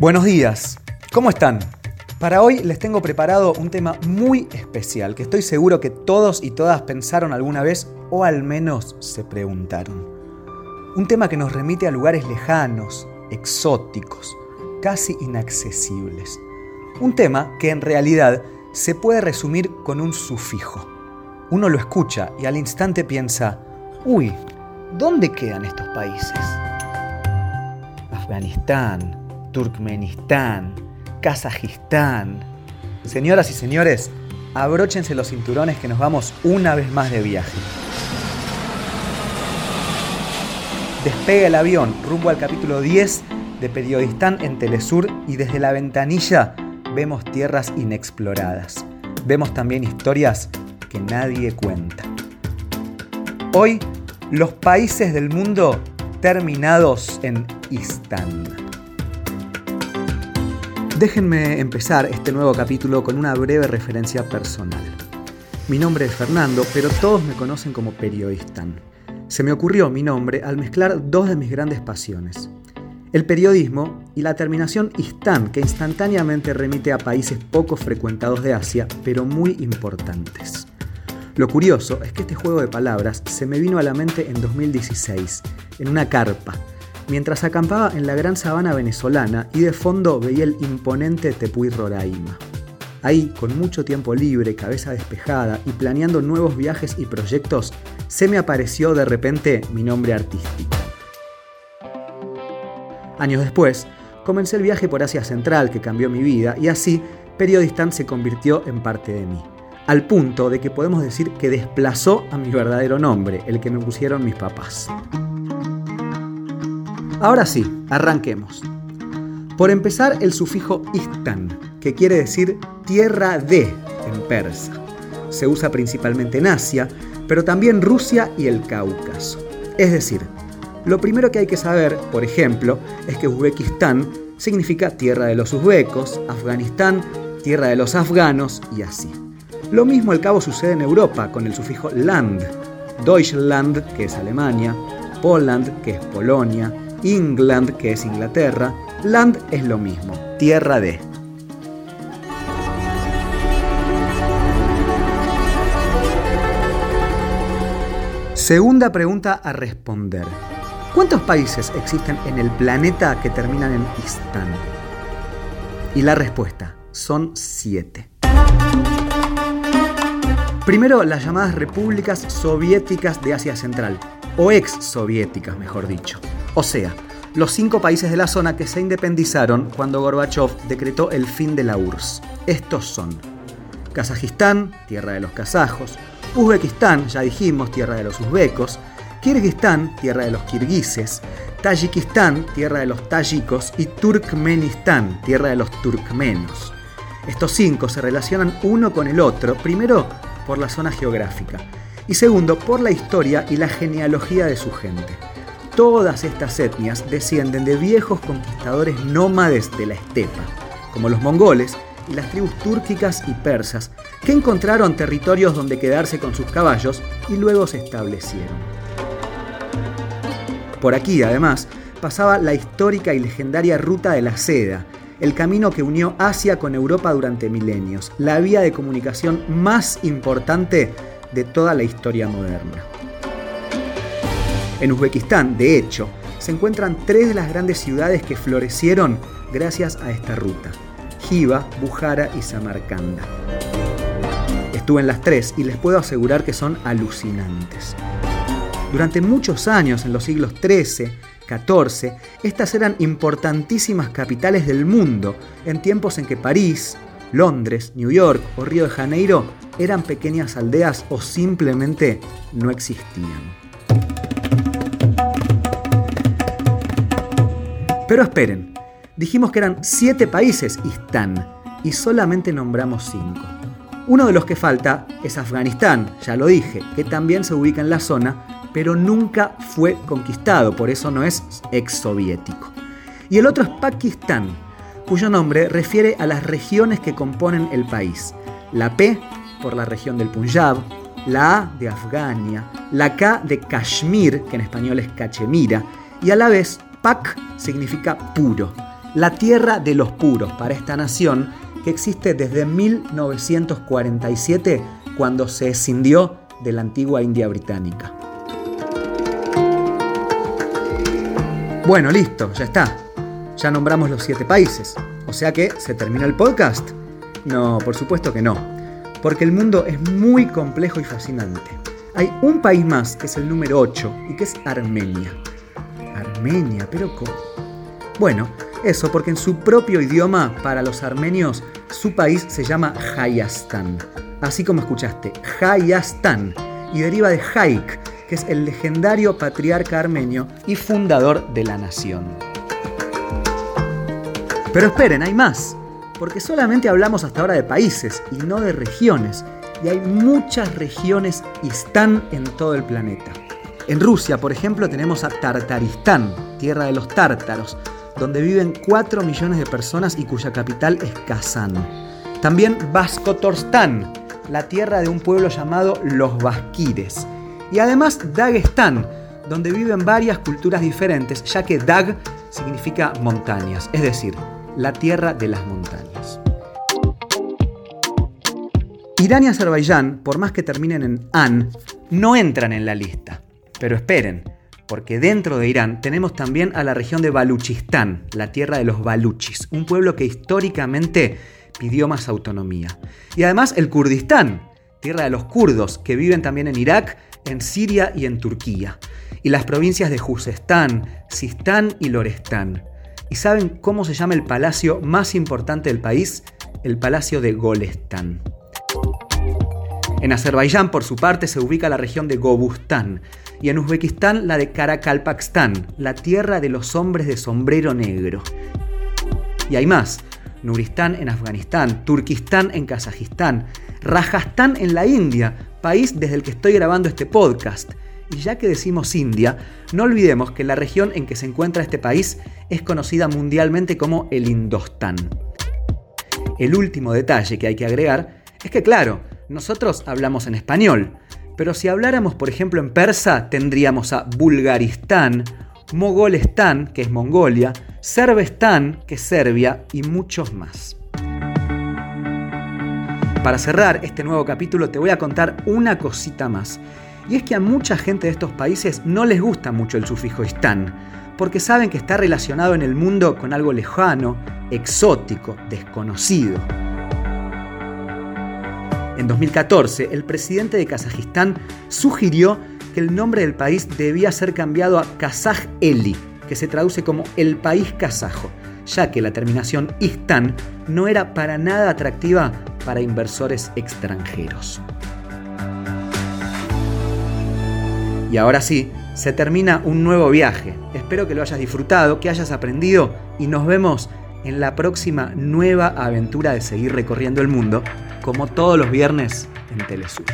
Buenos días, ¿cómo están? Para hoy les tengo preparado un tema muy especial que estoy seguro que todos y todas pensaron alguna vez o al menos se preguntaron. Un tema que nos remite a lugares lejanos, exóticos, casi inaccesibles. Un tema que en realidad se puede resumir con un sufijo. Uno lo escucha y al instante piensa, uy, ¿dónde quedan estos países? Afganistán, Turkmenistán, Kazajistán. Señoras y señores, abróchense los cinturones que nos vamos una vez más de viaje. Despega el avión rumbo al capítulo 10 de Periodistán en Telesur y desde la ventanilla vemos tierras inexploradas. Vemos también historias que nadie cuenta. Hoy, los países del mundo terminados en Istán. Déjenme empezar este nuevo capítulo con una breve referencia personal. Mi nombre es Fernando, pero todos me conocen como Periodistán. Se me ocurrió mi nombre al mezclar dos de mis grandes pasiones, el periodismo y la terminación Istán, que instantáneamente remite a países poco frecuentados de Asia, pero muy importantes. Lo curioso es que este juego de palabras se me vino a la mente en 2016, en una carpa, mientras acampaba en la gran sabana venezolana y de fondo veía el imponente Tepuy Roraima. Ahí, con mucho tiempo libre, cabeza despejada y planeando nuevos viajes y proyectos, se me apareció de repente mi nombre artístico. Años después, comencé el viaje por Asia Central que cambió mi vida y así Periodistán se convirtió en parte de mí, al punto de que podemos decir que desplazó a mi verdadero nombre, el que me pusieron mis papás. Ahora sí, arranquemos. Por empezar, el sufijo istan, que quiere decir tierra de en persa. Se usa principalmente en Asia, pero también Rusia y el Cáucaso. Es decir, lo primero que hay que saber, por ejemplo, es que Uzbekistán significa tierra de los uzbecos, Afganistán, tierra de los afganos y así. Lo mismo al cabo sucede en Europa con el sufijo land, Deutschland, que es Alemania, Poland, que es Polonia, England, que es Inglaterra, land es lo mismo, tierra de. Segunda pregunta a responder. ¿Cuántos países existen en el planeta que terminan en Istán? Y la respuesta, son siete. Primero, las llamadas repúblicas soviéticas de Asia Central, o ex soviéticas mejor dicho. O sea, los cinco países de la zona que se independizaron cuando Gorbachev decretó el fin de la URSS. Estos son Kazajistán, tierra de los kazajos, Uzbekistán, ya dijimos, tierra de los uzbecos, Kirguistán, tierra de los kirguises, Tayikistán, tierra de los tayikos, y Turkmenistán, tierra de los turkmenos. Estos cinco se relacionan uno con el otro, primero por la zona geográfica, y segundo por la historia y la genealogía de su gente. Todas estas etnias descienden de viejos conquistadores nómades de la estepa, como los mongoles y las tribus túrquicas y persas, que encontraron territorios donde quedarse con sus caballos y luego se establecieron. Por aquí, además, pasaba la histórica y legendaria Ruta de la Seda, el camino que unió Asia con Europa durante milenios, la vía de comunicación más importante de toda la historia moderna. En Uzbekistán, de hecho, se encuentran tres de las grandes ciudades que florecieron gracias a esta ruta, Jiva, Bujara y Samarcanda. Estuve en las tres y les puedo asegurar que son alucinantes. Durante muchos años, en los siglos XIII, XIV, estas eran importantísimas capitales del mundo, en tiempos en que París, Londres, New York o Río de Janeiro eran pequeñas aldeas o simplemente no existían. Pero esperen, dijimos que eran siete países Istán y solamente nombramos cinco. Uno de los que falta es Afganistán, ya lo dije, que también se ubica en la zona, pero nunca fue conquistado, por eso no es ex-soviético. Y el otro es Pakistán, cuyo nombre refiere a las regiones que componen el país. La P por la región del Punjab, la A de Afgania, la K de Kashmir, que en español es Cachemira, y a la vez Pak significa puro, la tierra de los puros para esta nación que existe desde 1947 cuando se escindió de la antigua India británica. Bueno, listo, ya está. Ya nombramos los siete países. O sea que, ¿se terminó el podcast? No, por supuesto que no. Porque el mundo es muy complejo y fascinante. Hay un país más, que es el número 8, y que es Armenia. Armenia, pero ¿cómo? Bueno, eso porque en su propio idioma, para los armenios, su país se llama Hayastan. Así como escuchaste, Hayastan. Y deriva de Haik, que es el legendario patriarca armenio y fundador de la nación. Pero esperen, hay más. Porque solamente hablamos hasta ahora de países y no de regiones. Y hay muchas regiones y están en todo el planeta. En Rusia, por ejemplo, tenemos a Tartaristán, tierra de los tártaros, donde viven 4 millones de personas y cuya capital es Kazán. También Baskotorstán, la tierra de un pueblo llamado los Basquires. Y además Dagestán, donde viven varias culturas diferentes, ya que Dag significa montañas, es decir, la tierra de las montañas. Irán y Azerbaiyán, por más que terminen en An, no entran en la lista. Pero esperen, porque dentro de Irán tenemos también a la región de Baluchistán, la tierra de los baluchis, un pueblo que históricamente pidió más autonomía. Y además el Kurdistán, tierra de los kurdos, que viven también en Irak, en Siria y en Turquía. Y las provincias de Juzestán, Sistán y Lorestán. ¿Y saben cómo se llama el palacio más importante del país? El Palacio de Golestán. En Azerbaiyán, por su parte, se ubica la región de Gobustán, y en Uzbekistán la de Karakalpakstan, la tierra de los hombres de sombrero negro. Y hay más, Nuristán en Afganistán, Turquistán en Kazajistán, Rajastán en la India, país desde el que estoy grabando este podcast. Y ya que decimos India, no olvidemos que la región en que se encuentra este país es conocida mundialmente como el Indostán. El último detalle que hay que agregar es que, claro, nosotros hablamos en español, pero si habláramos, por ejemplo, en persa, tendríamos a Bulgaristán, Mogolestán, que es Mongolia, Serbestán, que es Serbia, y muchos más. Para cerrar este nuevo capítulo te voy a contar una cosita más. Y es que a mucha gente de estos países no les gusta mucho el sufijo istán, porque saben que está relacionado en el mundo con algo lejano, exótico, desconocido. En 2014, el presidente de Kazajistán sugirió que el nombre del país debía ser cambiado a Kazaj Eli, que se traduce como el país kazajo, ya que la terminación Istán no era para nada atractiva para inversores extranjeros. Y ahora sí, se termina un nuevo viaje. Espero que lo hayas disfrutado, que hayas aprendido y nos vemos en la próxima nueva aventura de seguir recorriendo el mundo como todos los viernes en Telesur.